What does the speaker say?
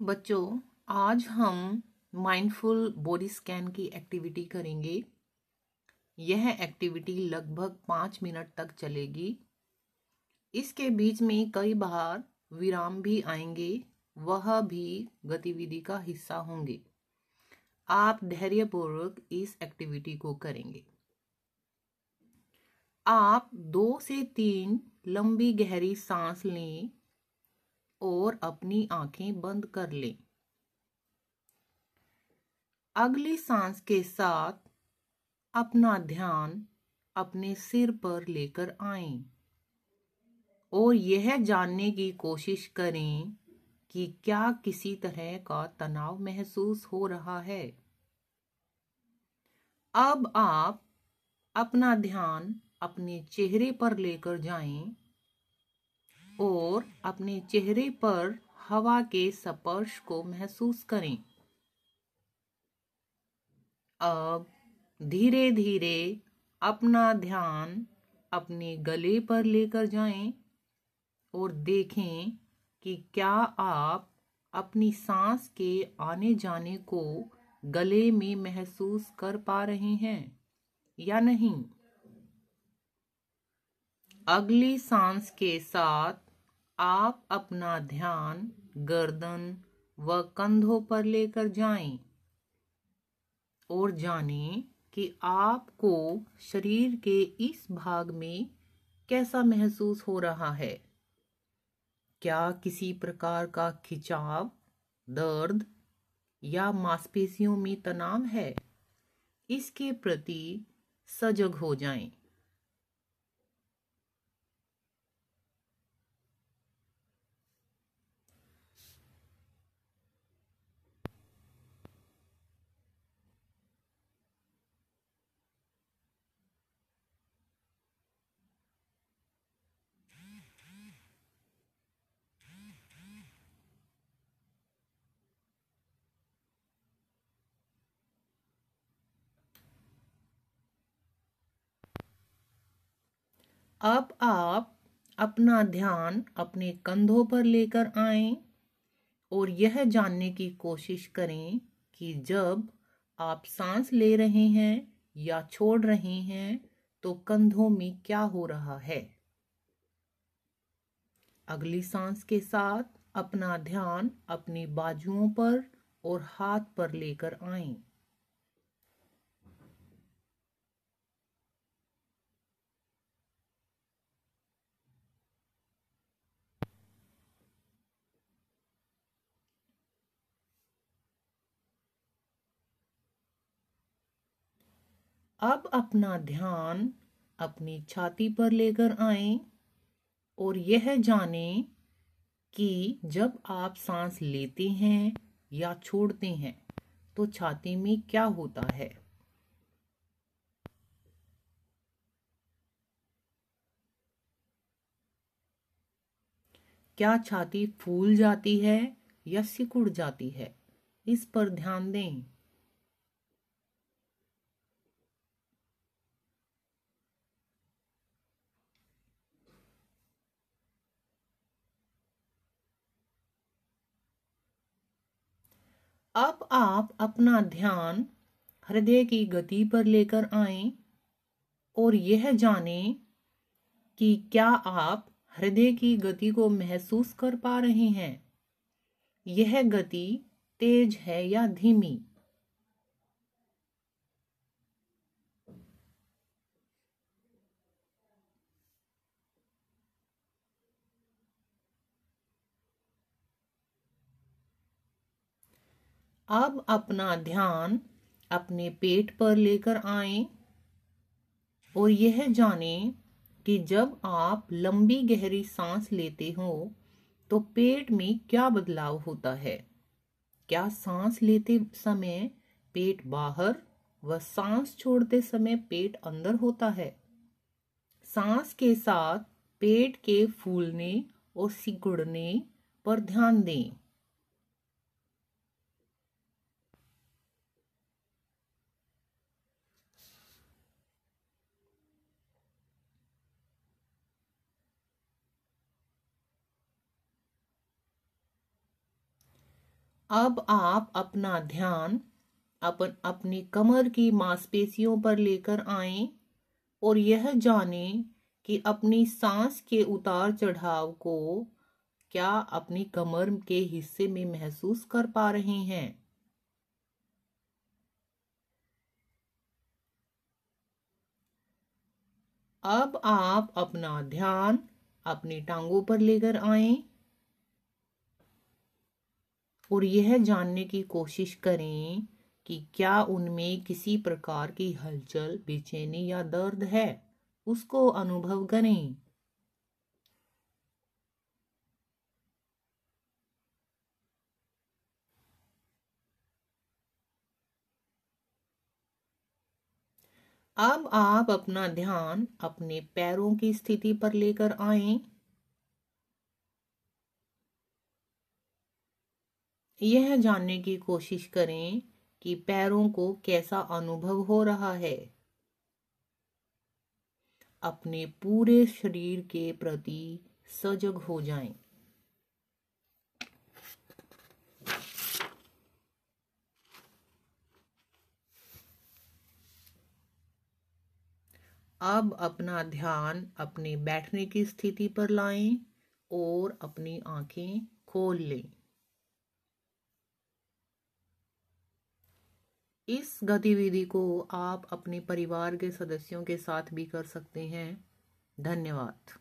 बच्चों, आज हम माइंडफुल बॉडी स्कैन की एक्टिविटी करेंगे। यह एक्टिविटी लगभग पाँच मिनट तक चलेगी। इसके बीच में कई बार विराम भी आएँगे, वह भी गतिविधि का हिस्सा होंगे। आप धैर्यपूर्वक इस एक्टिविटी को करेंगे। आप दो से तीन लंबी गहरी सांस लें और अपनी आँखें बंद कर लें। अगली सांस के साथ अपना ध्यान अपने सिर पर लेकर आए और यह जानने की कोशिश करें कि क्या किसी तरह का तनाव महसूस हो रहा है। अब आप अपना ध्यान अपने चेहरे पर लेकर जाएँ और अपने चेहरे पर हवा के स्पर्श को महसूस करें। अब धीरे धीरे अपना ध्यान अपने गले पर लेकर जाएँ और देखें कि क्या आप अपनी सांस के आने जाने को गले में महसूस कर पा रहे हैं या नहीं। अगली सांस के साथ आप अपना ध्यान गर्दन व कंधों पर लेकर जाएँ और जानें कि आपको शरीर के इस भाग में कैसा महसूस हो रहा है क्या किसी प्रकार का खिंचाव, दर्द या मांसपेशियों में तनाव है इसके प्रति सजग हो जाएँ। अब आप अपना ध्यान अपने कंधों पर लेकर आए और यह जानने की कोशिश करें कि जब आप सांस ले रहे हैं या छोड़ रहे हैं तो कंधों में क्या हो रहा है अगली सांस के साथ अपना ध्यान अपनी बाजुओं पर और हाथ पर लेकर आएँ। अब अपना ध्यान अपनी छाती पर लेकर आए और यह जाने कि जब आप सांस लेते हैं या छोड़ते हैं तो छाती में क्या होता है? क्या छाती फूल जाती है या सिकुड़ जाती है? इस पर ध्यान दें। अब आप अपना ध्यान हृदय की गति पर लेकर आए और यह जानें कि क्या आप हृदय की गति को महसूस कर पा रहे हैं। यह गति तेज है या धीमी? अब अपना ध्यान अपने पेट पर लेकर आए और यह जाने कि जब आप लंबी गहरी सांस लेते हो तो पेट में क्या बदलाव होता है? क्या सांस लेते समय पेट बाहर व सांस छोड़ते समय पेट अंदर होता है? सांस के साथ पेट के फूलने और सिकुड़ने पर ध्यान दें। अब आप अपना ध्यान अपन अपनी कमर की मांसपेशियों पर लेकर आए और यह जाने कि अपनी सांस के उतार चढ़ाव को क्या अपनी कमर के हिस्से में महसूस कर पा रहे हैं। अब आप अपना ध्यान अपनी टांगों पर लेकर आए। और यह जानने की कोशिश करें कि क्या उनमें किसी प्रकार की हलचल, बेचैनी या दर्द है। उसको अनुभव करें। अब आप अपना ध्यान अपने पैरों की स्थिति पर लेकर आए। यह जानने की कोशिश करें कि पैरों को कैसा अनुभव हो रहा है अपने पूरे शरीर के प्रति सजग हो जाएँ। अब अपना ध्यान अपने बैठने की स्थिति पर लाएँ और अपनी आँखें खोल लें इस गतिविधि को आप अपने परिवार के सदस्यों के साथ भी कर सकते हैं। धन्यवाद।